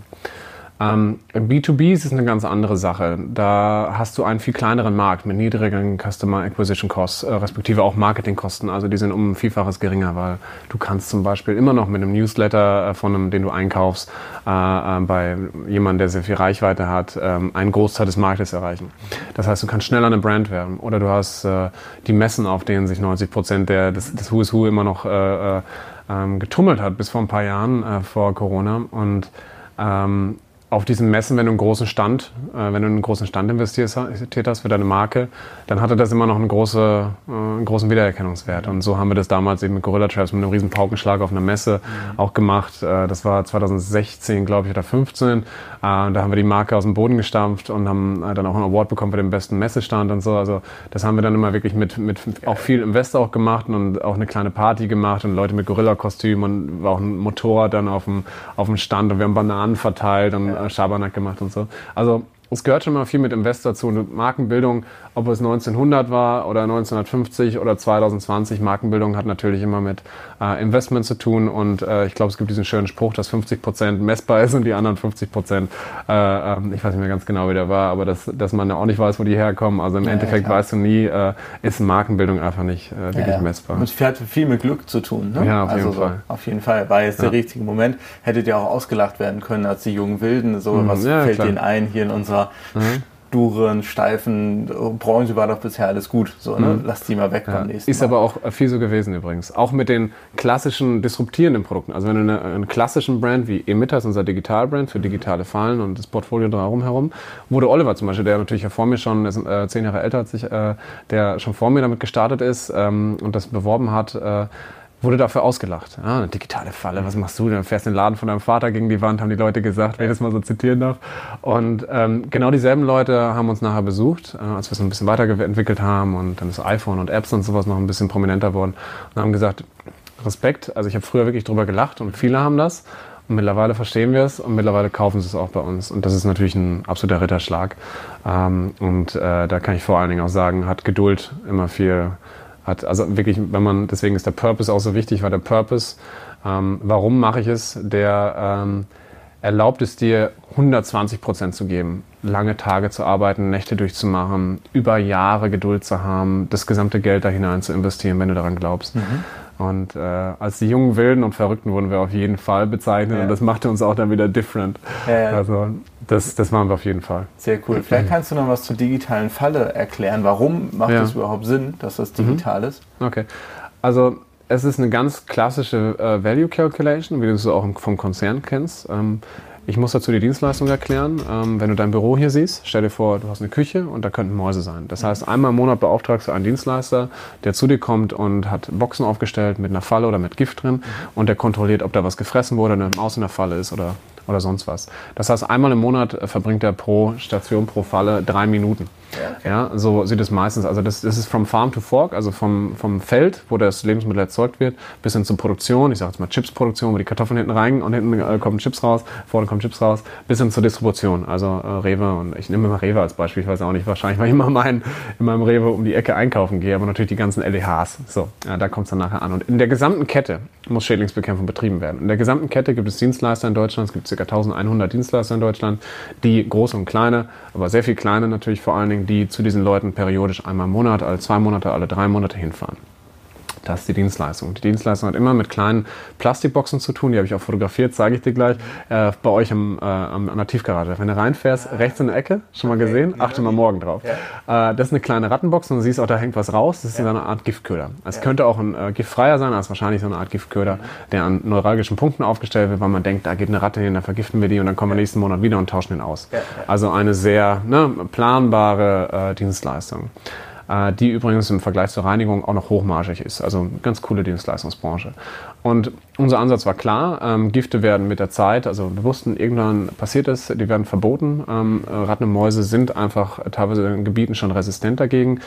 A: Ähm, B2B ist eine ganz andere Sache. Da hast du einen viel kleineren Markt mit niedrigen Customer Acquisition Costs, äh, respektive auch Marketingkosten. Also die sind um ein Vielfaches geringer, weil du kannst zum Beispiel immer noch mit einem Newsletter äh, von einem, den du einkaufst, äh, äh bei jemandem, der sehr viel Reichweite hat, ähm, einen Großteil des Marktes erreichen. Das heißt, du kannst schneller eine Brand werden. Oder du hast äh, die Messen, auf denen sich 90 Prozent des, des Who immer noch äh, ähm, getummelt hat, bis vor ein paar Jahren vor Corona. Und ähm, auf diesen Messen, wenn du einen großen Stand, äh, wenn du einen großen Stand investiert hast für deine Marke, dann hatte das immer noch einen, große, äh, einen großen Wiedererkennungswert. Und so haben wir das damals eben mit Gorilla Traps mit einem riesen Paukenschlag auf einer Messe mhm. auch gemacht. Äh, das war 2016, glaube ich, oder 15. Äh, da haben wir die Marke aus dem Boden gestampft und haben äh, dann auch einen Award bekommen für den besten Messestand und so. Also das haben wir dann immer wirklich mit, mit auch viel Investor auch gemacht und auch eine kleine Party gemacht und Leute mit Gorilla-Kostüm und auch ein Motorrad dann auf dem, auf dem Stand und wir haben Bananen verteilt und ja. Schabernack gemacht und so. Also es gehört schon mal viel mit Investor zu. Markenbildung ob es 1900 war oder 1950 oder 2020, Markenbildung hat natürlich immer mit äh, Investment zu tun und äh, ich glaube, es gibt diesen schönen Spruch, dass 50 Prozent messbar ist und die anderen 50 Prozent, äh, ähm, ich weiß nicht mehr ganz genau, wie der war, aber dass, dass man ja auch nicht weiß, wo die herkommen. Also im ja, Endeffekt ja, weißt du nie, äh, ist Markenbildung einfach nicht äh, wirklich ja, messbar.
B: Und es hat viel mit Glück zu tun. Ne?
A: Ja, auf also jeden Fall.
B: Auf jeden Fall war jetzt der richtige Moment. Hättet ihr auch ausgelacht werden können als die jungen Wilden. So, mhm, was fällt klar. denen ein hier in unserer mhm sturen, steifen Branche war doch bisher alles gut. So, ne? Mhm. Lass die mal weg ja. beim nächsten
A: Ist Mal. aber auch viel so gewesen übrigens. Auch mit den klassischen disruptierenden Produkten. Also wenn du eine, einen klassischen Brand wie Emitters, unser Digitalbrand für digitale Fallen und das Portfolio drumherum herum, wurde Oliver zum Beispiel, der natürlich ja vor mir schon, ist, äh, zehn Jahre älter als ich, äh, der schon vor mir damit gestartet ist ähm, und das beworben hat, äh, wurde dafür ausgelacht. Ja, eine digitale Falle, was machst du denn? Fährst den Laden von deinem Vater gegen die Wand, haben die Leute gesagt, wenn ich das mal so zitieren darf. Und ähm, genau dieselben Leute haben uns nachher besucht, äh, als wir es ein bisschen weiterentwickelt haben und dann das iPhone und Apps und sowas noch ein bisschen prominenter wurden und haben gesagt, Respekt, also ich habe früher wirklich drüber gelacht und viele haben das. Und mittlerweile verstehen wir es und mittlerweile kaufen sie es auch bei uns. Und das ist natürlich ein absoluter Ritterschlag. Ähm, und äh, da kann ich vor allen Dingen auch sagen, hat Geduld immer viel hat. Also wirklich, wenn man, deswegen ist der Purpose auch so wichtig, weil der Purpose, ähm, warum mache ich es, der ähm, erlaubt es dir, 120 Prozent zu geben, lange Tage zu arbeiten, Nächte durchzumachen, über Jahre Geduld zu haben, das gesamte Geld da hinein zu investieren, wenn du daran glaubst. Mhm. Und äh, als die jungen Wilden und Verrückten wurden wir auf jeden Fall bezeichnet ja. und das machte uns auch dann wieder different. Ja, Also das, das machen wir auf jeden Fall.
B: Sehr cool. Vielleicht kannst du noch was zur digitalen Falle erklären. Warum macht es überhaupt Sinn, dass das digital mhm. ist?
A: Okay. Also es ist eine ganz klassische äh, Value Calculation, wie du es auch vom Konzern kennst. Ähm, ich muss dazu die Dienstleistung erklären. Ähm, wenn du dein Büro hier siehst, stell dir vor, du hast eine Küche und da könnten Mäuse sein. Das heißt, einmal im Monat beauftragst du einen Dienstleister, der zu dir kommt und hat Boxen aufgestellt mit einer Falle oder mit Gift drin und der kontrolliert, ob da was gefressen wurde, eine Maus in der Falle ist oder oder sonst was. Das heißt, einmal im Monat äh, verbringt er pro Station, pro Falle drei Minuten. Ja, so sieht es meistens. Also das, das ist from Farm to Fork, also vom, vom Feld, wo das Lebensmittel erzeugt wird, bis hin zur Produktion. Ich sage jetzt mal Chipsproduktion, wo die Kartoffeln hinten rein und hinten äh, kommen Chips raus, vorne kommen Chips raus, bis hin zur Distribution. Also äh, Rewe und ich nehme mal Rewe als Beispiel, ich weiß auch nicht, wahrscheinlich, weil ich immer mein, in meinem Rewe um die Ecke einkaufen gehe, aber natürlich die ganzen LEHs. So, ja, da kommt es dann nachher an. Und in der gesamten Kette muss Schädlingsbekämpfung betrieben werden. In der gesamten Kette gibt es Dienstleister in Deutschland, es gibt ca. 1100 Dienstleister in Deutschland, die große und kleine, aber sehr viel kleine natürlich vor allen Dingen, die zu diesen Leuten periodisch einmal im Monat, alle zwei Monate, alle drei Monate hinfahren. Das ist die Dienstleistung. Die Dienstleistung hat immer mit kleinen Plastikboxen zu tun. Die habe ich auch fotografiert, zeige ich dir gleich. Äh, bei euch im, äh, an der Tiefgarage. Wenn du reinfährst, ah. rechts in der Ecke, schon mal gesehen, achte mal morgen drauf. Ja. Äh, das ist eine kleine Rattenbox und du siehst auch, da hängt was raus. Das ist ja. eine Art Giftköder. Es ja. könnte auch ein äh, giftfreier sein, als wahrscheinlich so eine Art Giftköder, mhm. der an neuralgischen Punkten aufgestellt wird, weil man denkt, da geht eine Ratte hin, da vergiften wir die und dann kommen wir nächsten Monat wieder und tauschen den aus. Also eine sehr ne, planbare äh, Dienstleistung. Äh, die übrigens im Vergleich zur Reinigung auch noch hochmargig ist. Also ganz coole Dienstleistungsbranche. Und unser Ansatz war klar, ähm, Gifte werden mit der Zeit, also wir wussten, irgendwann passiert es, die werden verboten. Ähm, Ratten und Mäuse sind einfach teilweise in Gebieten schon resistent dagegen.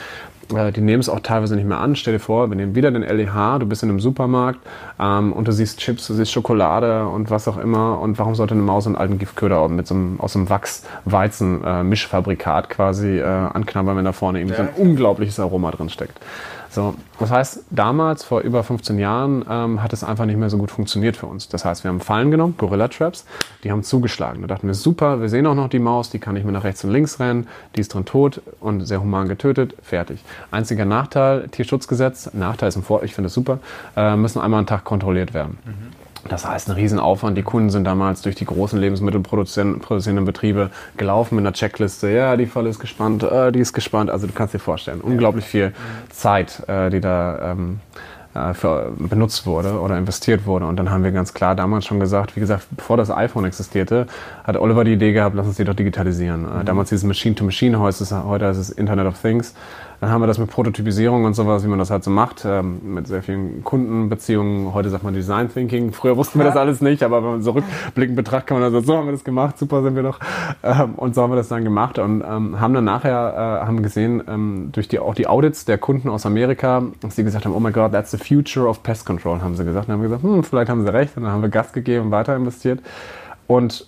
A: Äh, die nehmen es auch teilweise nicht mehr an. Stell dir vor, wir nehmen wieder den LEH, du bist in einem Supermarkt ähm, und du siehst Chips, du siehst Schokolade und was auch immer. Und warum sollte eine Maus einen alten Giftköder mit so einem, aus einem Wachs-Weizen-Mischfabrikat äh, quasi äh, anknabbern, wenn da vorne eben ja. so ein unglaubliches Aroma drin steckt? So, das heißt, damals, vor über 15 Jahren, ähm, hat es einfach nicht mehr so gut funktioniert für uns. Das heißt, wir haben Fallen genommen, Gorilla Traps, die haben zugeschlagen. Da dachten wir, super, wir sehen auch noch die Maus, die kann nicht mehr nach rechts und links rennen, die ist drin tot und sehr human getötet, fertig. Einziger Nachteil, Tierschutzgesetz, Nachteil ist ein Vor, ich finde es super, äh, müssen einmal am Tag kontrolliert werden. Mhm. Das heißt, ein Riesenaufwand. Die Kunden sind damals durch die großen Lebensmittelproduzierenden Betriebe gelaufen mit einer Checkliste. Ja, die Falle ist gespannt, äh, die ist gespannt. Also du kannst dir vorstellen, unglaublich viel Zeit, äh, die da ähm, äh, für, benutzt wurde oder investiert wurde. Und dann haben wir ganz klar damals schon gesagt, wie gesagt, bevor das iPhone existierte, hat Oliver die Idee gehabt, lass uns die doch digitalisieren. Äh, mhm. Damals dieses Machine-to-Machine, -Machine, heute ist es Internet of Things. Dann haben wir das mit Prototypisierung und sowas, wie man das halt so macht, ähm, mit sehr vielen Kundenbeziehungen. Heute sagt man Design Thinking. Früher wussten wir das alles nicht, aber wenn man so rückblickend betrachtet, kann man dann sagen, so haben wir das gemacht, super sind wir doch. Ähm, und so haben wir das dann gemacht und ähm, haben dann nachher äh, haben gesehen, ähm, durch die, auch die Audits der Kunden aus Amerika, dass sie gesagt haben, oh my God, that's the future of Pest Control, haben sie gesagt. Und haben wir gesagt, hm, vielleicht haben sie recht. Und dann haben wir Gas gegeben und weiter investiert. Und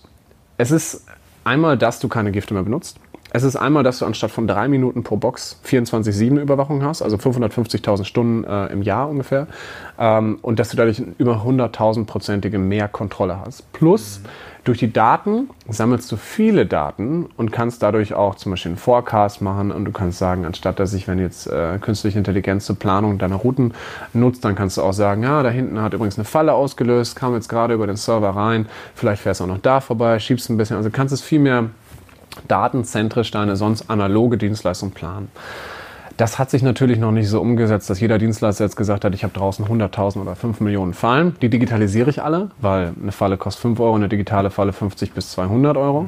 A: es ist einmal, dass du keine Gifte mehr benutzt. Es ist einmal, dass du anstatt von drei Minuten pro Box 24-7 Überwachung hast, also 550.000 Stunden äh, im Jahr ungefähr. Ähm, und dass du dadurch über 100.000-prozentige mehr Kontrolle hast. Plus, mhm. durch die Daten sammelst du viele Daten und kannst dadurch auch zum Beispiel einen Forecast machen und du kannst sagen, anstatt dass ich, wenn jetzt äh, künstliche Intelligenz zur Planung deiner Routen nutzt, dann kannst du auch sagen, ja, da hinten hat übrigens eine Falle ausgelöst, kam jetzt gerade über den Server rein, vielleicht fährst du auch noch da vorbei, schiebst ein bisschen, also kannst es viel mehr datenzentrisch deine sonst analoge Dienstleistung planen. Das hat sich natürlich noch nicht so umgesetzt, dass jeder Dienstleister jetzt gesagt hat, ich habe draußen 100.000 oder 5 Millionen Fallen. Die digitalisiere ich alle, weil eine Falle kostet 5 Euro, eine digitale Falle 50 bis 200 Euro.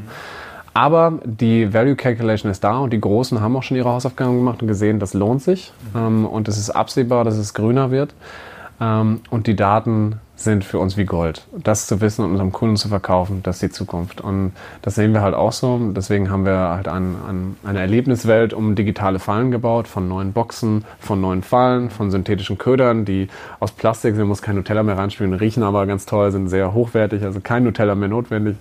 A: Aber die Value Calculation ist da und die Großen haben auch schon ihre Hausaufgaben gemacht und gesehen, das lohnt sich. Ähm, und es ist absehbar, dass es grüner wird. Ähm, und die Daten sind für uns wie Gold. Das zu wissen und unserem Kunden zu verkaufen, das ist die Zukunft. Und das sehen wir halt auch so. Deswegen haben wir halt ein, ein, eine Erlebniswelt um digitale Fallen gebaut, von neuen Boxen, von neuen Fallen, von synthetischen Ködern, die aus Plastik sind, muss kein Nutella mehr reinspielen, riechen aber ganz toll, sind sehr hochwertig, also kein Nutella mehr notwendig.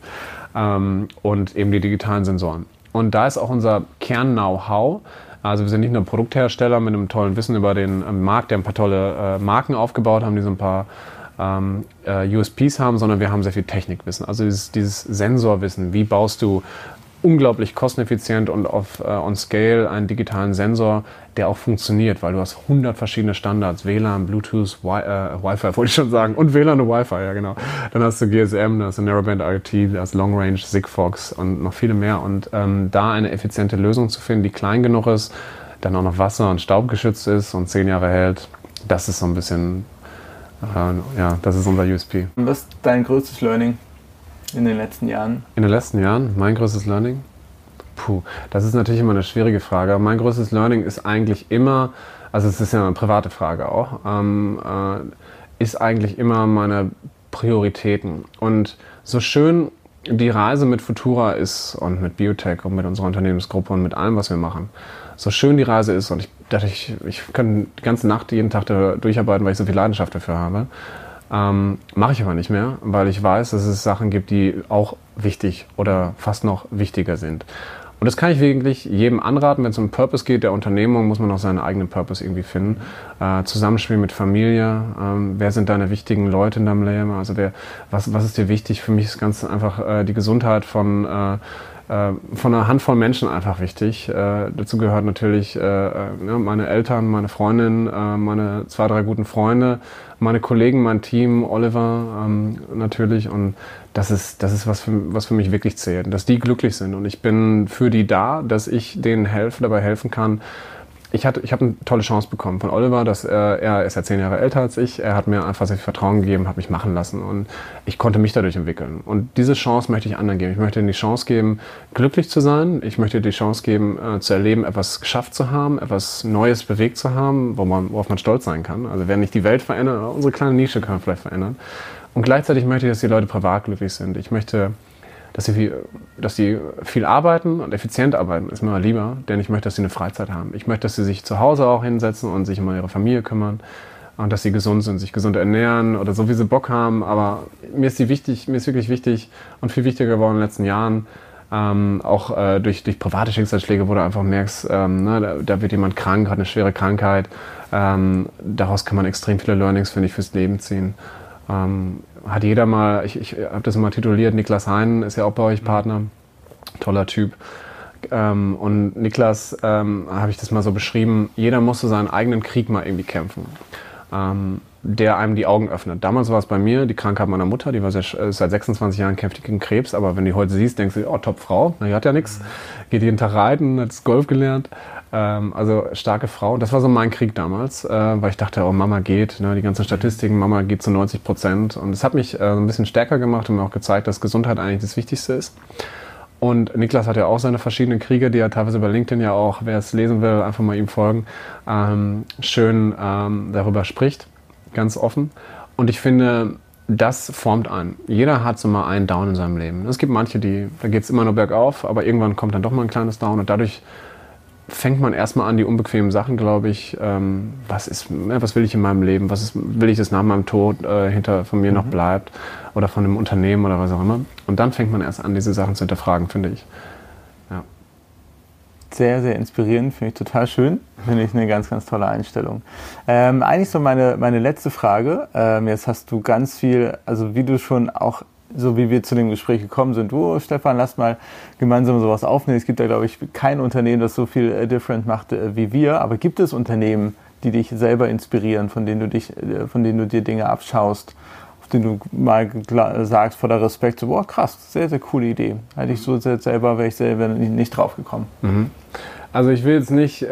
A: Ähm, und eben die digitalen Sensoren. Und da ist auch unser Kern-Know-how, also wir sind nicht nur Produkthersteller mit einem tollen Wissen über den äh, Markt, der ein paar tolle äh, Marken aufgebaut haben, die so ein paar ähm, äh, USPs haben, sondern wir haben sehr viel Technikwissen. Also dieses, dieses Sensorwissen, wie baust du unglaublich kosteneffizient und auf äh, on Scale einen digitalen Sensor, der auch funktioniert, weil du hast 100 verschiedene Standards, WLAN, Bluetooth, Wi äh, Wi-Fi wollte ich schon sagen und WLAN und Wi-Fi, ja genau. Dann hast du GSM, dann hast du Narrowband IoT, da hast Long Range, Sigfox und noch viele mehr und ähm, da eine effiziente Lösung zu finden, die klein genug ist, dann auch noch Wasser- und Staubgeschützt ist und zehn Jahre hält, das ist so ein bisschen, ja, das ist unser USP.
B: Was ist dein größtes Learning in den letzten Jahren?
A: In den letzten Jahren? Mein größtes Learning? Puh, das ist natürlich immer eine schwierige Frage. mein größtes Learning ist eigentlich immer, also es ist ja eine private Frage auch, ähm, äh, ist eigentlich immer meine Prioritäten. Und so schön die Reise mit Futura ist und mit Biotech und mit unserer Unternehmensgruppe und mit allem, was wir machen, so schön die Reise ist und ich dachte, ich, ich kann die ganze Nacht, jeden Tag durcharbeiten, weil ich so viel Leidenschaft dafür habe. Ähm, Mache ich aber nicht mehr, weil ich weiß, dass es Sachen gibt, die auch wichtig oder fast noch wichtiger sind. Und das kann ich wirklich jedem anraten, wenn es um Purpose geht. Der Unternehmung muss man auch seinen eigenen Purpose irgendwie finden. Äh, Zusammenspiel mit Familie. Ähm, wer sind deine wichtigen Leute in deinem Leben? Also wer, was, was ist dir wichtig? Für mich ist ganz einfach äh, die Gesundheit von äh, von einer Handvoll Menschen einfach wichtig. Äh, dazu gehört natürlich äh, ne, meine Eltern, meine Freundin, äh, meine zwei, drei guten Freunde, meine Kollegen, mein Team, Oliver ähm, natürlich. Und das ist, das ist was, für, was für mich wirklich zählt, dass die glücklich sind. Und ich bin für die da, dass ich denen helfe, dabei helfen kann, ich, hatte, ich habe eine tolle Chance bekommen von Oliver, dass er, er ist ja zehn Jahre älter als ich. Er hat mir einfach sehr viel Vertrauen gegeben, hat mich machen lassen und ich konnte mich dadurch entwickeln. Und diese Chance möchte ich anderen geben. Ich möchte ihnen die Chance geben, glücklich zu sein. Ich möchte die Chance geben, äh, zu erleben, etwas geschafft zu haben, etwas Neues bewegt zu haben, wo man, worauf man stolz sein kann. Also wer nicht die Welt verändert, unsere kleine Nische kann man vielleicht verändern. Und gleichzeitig möchte ich, dass die Leute privat glücklich sind. Ich möchte dass sie, viel, dass sie viel arbeiten und effizient arbeiten, ist mir mal lieber, denn ich möchte, dass sie eine Freizeit haben. Ich möchte, dass sie sich zu Hause auch hinsetzen und sich um ihre Familie kümmern und dass sie gesund sind, sich gesund ernähren oder so, wie sie Bock haben. Aber mir ist, die wichtig, mir ist wirklich wichtig und viel wichtiger geworden in den letzten Jahren, ähm, auch äh, durch, durch private Schicksalsschläge, wo du einfach merkst, ähm, ne, da, da, wird jemand krank, hat eine schwere Krankheit. Ähm, daraus kann man extrem viele Learnings, finde ich, fürs Leben ziehen. Hat jeder mal, ich, ich habe das immer tituliert, Niklas Hein ist ja auch bei euch Partner, toller Typ. Ähm, und Niklas, ähm, habe ich das mal so beschrieben, jeder musste seinen eigenen Krieg mal irgendwie kämpfen, ähm, der einem die Augen öffnet. Damals war es bei mir die Krankheit meiner Mutter, die war sehr, äh, seit 26 Jahren kämpft gegen Krebs, aber wenn du die heute siehst, denkst du, oh, top Frau, die hat ja nichts, geht jeden Tag reiten, hat Golf gelernt. Ähm, also starke Frau. Das war so mein Krieg damals, äh, weil ich dachte, oh, Mama geht, ne, die ganzen Statistiken, Mama geht zu 90 Prozent. Und es hat mich äh, ein bisschen stärker gemacht und mir auch gezeigt, dass Gesundheit eigentlich das Wichtigste ist. Und Niklas hat ja auch seine verschiedenen Kriege, die er teilweise über LinkedIn ja auch, wer es lesen will, einfach mal ihm folgen, ähm, schön ähm, darüber spricht, ganz offen. Und ich finde, das formt einen. Jeder hat so mal einen Down in seinem Leben. Es gibt manche, die, da geht es immer nur bergauf, aber irgendwann kommt dann doch mal ein kleines Down und dadurch fängt man erstmal an, die unbequemen Sachen, glaube ich. Ähm, was, ist, was will ich in meinem Leben? Was ist, will ich, dass nach meinem Tod äh, hinter von mir mhm. noch bleibt? Oder von einem Unternehmen oder was auch immer. Und dann fängt man erst an, diese Sachen zu hinterfragen, finde ich. Ja.
B: Sehr, sehr inspirierend, finde ich total schön. Finde ich eine ganz, ganz tolle Einstellung. Ähm, eigentlich so meine, meine letzte Frage. Ähm, jetzt hast du ganz viel, also wie du schon auch so wie wir zu dem Gespräch gekommen sind, du, Stefan, lass mal gemeinsam sowas aufnehmen. Es gibt da, glaube ich, kein Unternehmen, das so viel äh, different macht äh, wie wir. Aber gibt es Unternehmen, die dich selber inspirieren, von denen du dich, äh, von denen du dir Dinge abschaust, auf denen du mal sagst vor der Respekt, so, boah, krass, sehr, sehr coole Idee. Hätte ich so selber, wäre ich selber nicht drauf gekommen. Mhm.
A: Also ich will jetzt nicht äh,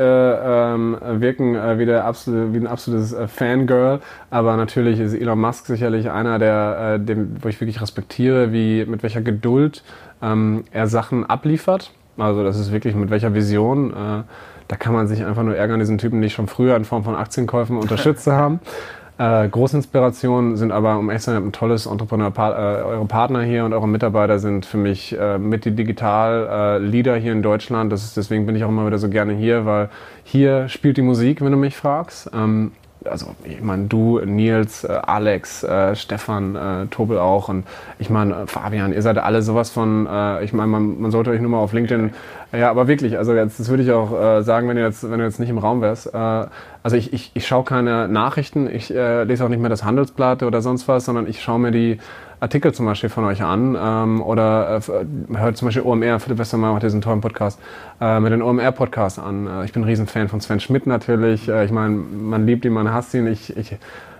A: ähm, wirken äh, wie, der absolute, wie ein absolutes äh, Fangirl, aber natürlich ist Elon Musk sicherlich einer, der, äh, dem, wo ich wirklich respektiere, wie mit welcher Geduld ähm, er Sachen abliefert. Also das ist wirklich mit welcher Vision. Äh, da kann man sich einfach nur ärgern, diesen Typen nicht schon früher in Form von Aktienkäufen unterstützt zu haben. Äh, Großinspirationen sind aber, um echt zu sein, ein tolles Entrepreneur. Äh, eure Partner hier und eure Mitarbeiter sind für mich äh, mit die Digital-Leader äh, hier in Deutschland. Das ist, deswegen bin ich auch immer wieder so gerne hier, weil hier spielt die Musik, wenn du mich fragst. Ähm, also ich meine, du, Nils, äh, Alex, äh, Stefan, äh, Tobel auch und ich meine, äh, Fabian, ihr seid alle sowas von, äh, ich meine, man, man, sollte euch nur mal auf LinkedIn, ja, aber wirklich, also jetzt, das würde ich auch äh, sagen, wenn du jetzt, wenn du jetzt nicht im Raum wärst. also ich, ich, ich schaue keine Nachrichten, ich lese auch nicht mehr das Handelsblatt oder sonst was, sondern ich schaue mir die Artikel zum Beispiel von euch an ähm, oder äh, hört zum Beispiel OMR, Philipp Westermeier macht diesen tollen Podcast, äh, mit den OMR-Podcast an. Äh, ich bin ein Riesenfan von Sven Schmidt natürlich. Äh, ich meine, man liebt ihn, man hasst ihn. Ich, ich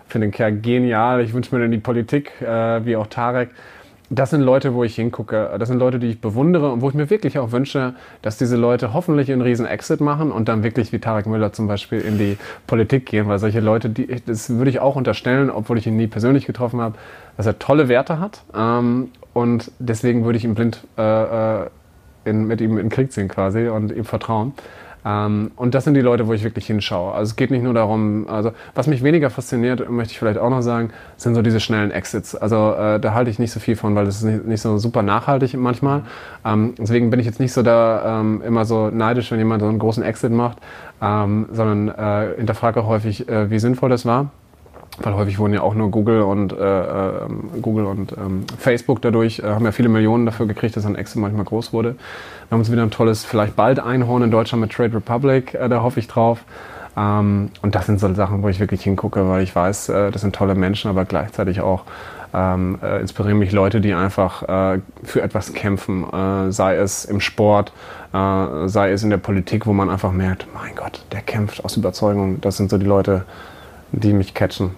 A: finde den Kerl genial. Ich wünsche mir den die Politik, äh, wie auch Tarek das sind Leute, wo ich hingucke. Das sind Leute, die ich bewundere und wo ich mir wirklich auch wünsche, dass diese Leute hoffentlich einen riesen Exit machen und dann wirklich wie Tarek Müller zum Beispiel in die Politik gehen, weil solche Leute, die, das würde ich auch unterstellen, obwohl ich ihn nie persönlich getroffen habe, dass er tolle Werte hat ähm, und deswegen würde ich ihm blind äh, äh in, mit ihm in den Krieg ziehen quasi und ihm vertrauen. Ähm, und das sind die Leute, wo ich wirklich hinschaue. Also es geht nicht nur darum, also was mich weniger fasziniert, möchte ich vielleicht auch noch sagen, sind so diese schnellen Exits. Also äh, da halte ich nicht so viel von, weil das ist nicht, nicht so super nachhaltig manchmal. Ähm, deswegen bin ich jetzt nicht so da ähm, immer so neidisch, wenn jemand so einen großen Exit macht, ähm, sondern äh, hinterfrage auch häufig, äh, wie sinnvoll das war. Weil häufig wurden ja auch nur Google und, äh, ähm, Google und ähm, Facebook dadurch, äh, haben ja viele Millionen dafür gekriegt, dass ein Exit manchmal groß wurde. Wir haben uns wieder ein tolles, vielleicht bald Einhorn in Deutschland mit Trade Republic, äh, da hoffe ich drauf. Ähm, und das sind so Sachen, wo ich wirklich hingucke, weil ich weiß, äh, das sind tolle Menschen, aber gleichzeitig auch ähm, äh, inspirieren mich Leute, die einfach äh, für etwas kämpfen, sei es im Sport, sei es in der Politik, wo man einfach merkt, mein Gott, der kämpft aus Überzeugung. Das sind so die Leute, die mich catchen.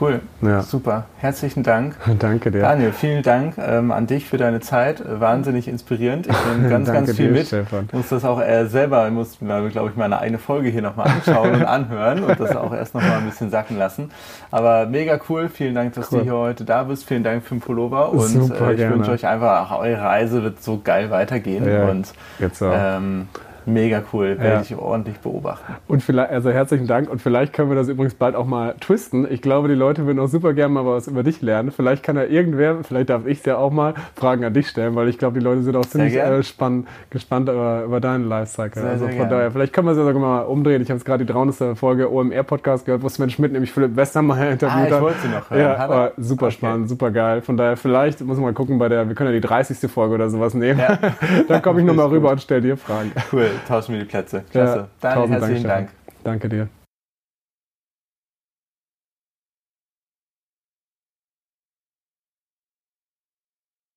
B: Cool, ja. super. Herzlichen Dank.
A: Danke dir.
B: Daniel, vielen Dank ähm, an dich für deine Zeit. Wahnsinnig inspirierend. Ich nehme ganz, ganz viel dir, mit. Stefan. muss das auch äh, selber, muss glaube ich, meine eine Folge hier nochmal anschauen und anhören und das auch erst nochmal ein bisschen sacken lassen. Aber mega cool. Vielen Dank, dass cool. du hier heute da bist. Vielen Dank für den Pullover und super, äh, ich wünsche euch einfach, ach, eure Reise wird so geil weitergehen. Ja, und jetzt auch. Ähm, Mega cool, werde ja. ich ordentlich beobachten.
A: Und vielleicht, also herzlichen Dank und vielleicht können wir das übrigens bald auch mal twisten. Ich glaube, die Leute würden auch super gerne mal was über dich lernen. Vielleicht kann ja irgendwer, vielleicht darf ich es ja auch mal, Fragen an dich stellen, weil ich glaube, die Leute sind auch ziemlich äh, spann, gespannt über, über deinen Lifecycle. Sehr, also von daher, vielleicht können wir es ja sogar mal umdrehen. Ich habe jetzt gerade die 300. Folge OMR-Podcast gehört, wo Sven Schmidt nämlich Philipp Westermeier interviewt hat. Ah, ich wollte sie noch hören. Ja, war super okay. spannend, super geil. Von daher, vielleicht muss man mal gucken bei der, wir können ja die 30. Folge oder sowas nehmen. Ja. Dann komme ich nochmal rüber und stelle dir Fragen.
B: Cool, tauschen wir die Plätze. Klasse. Ja, Dann herzlichen Dank.
A: Danke dir.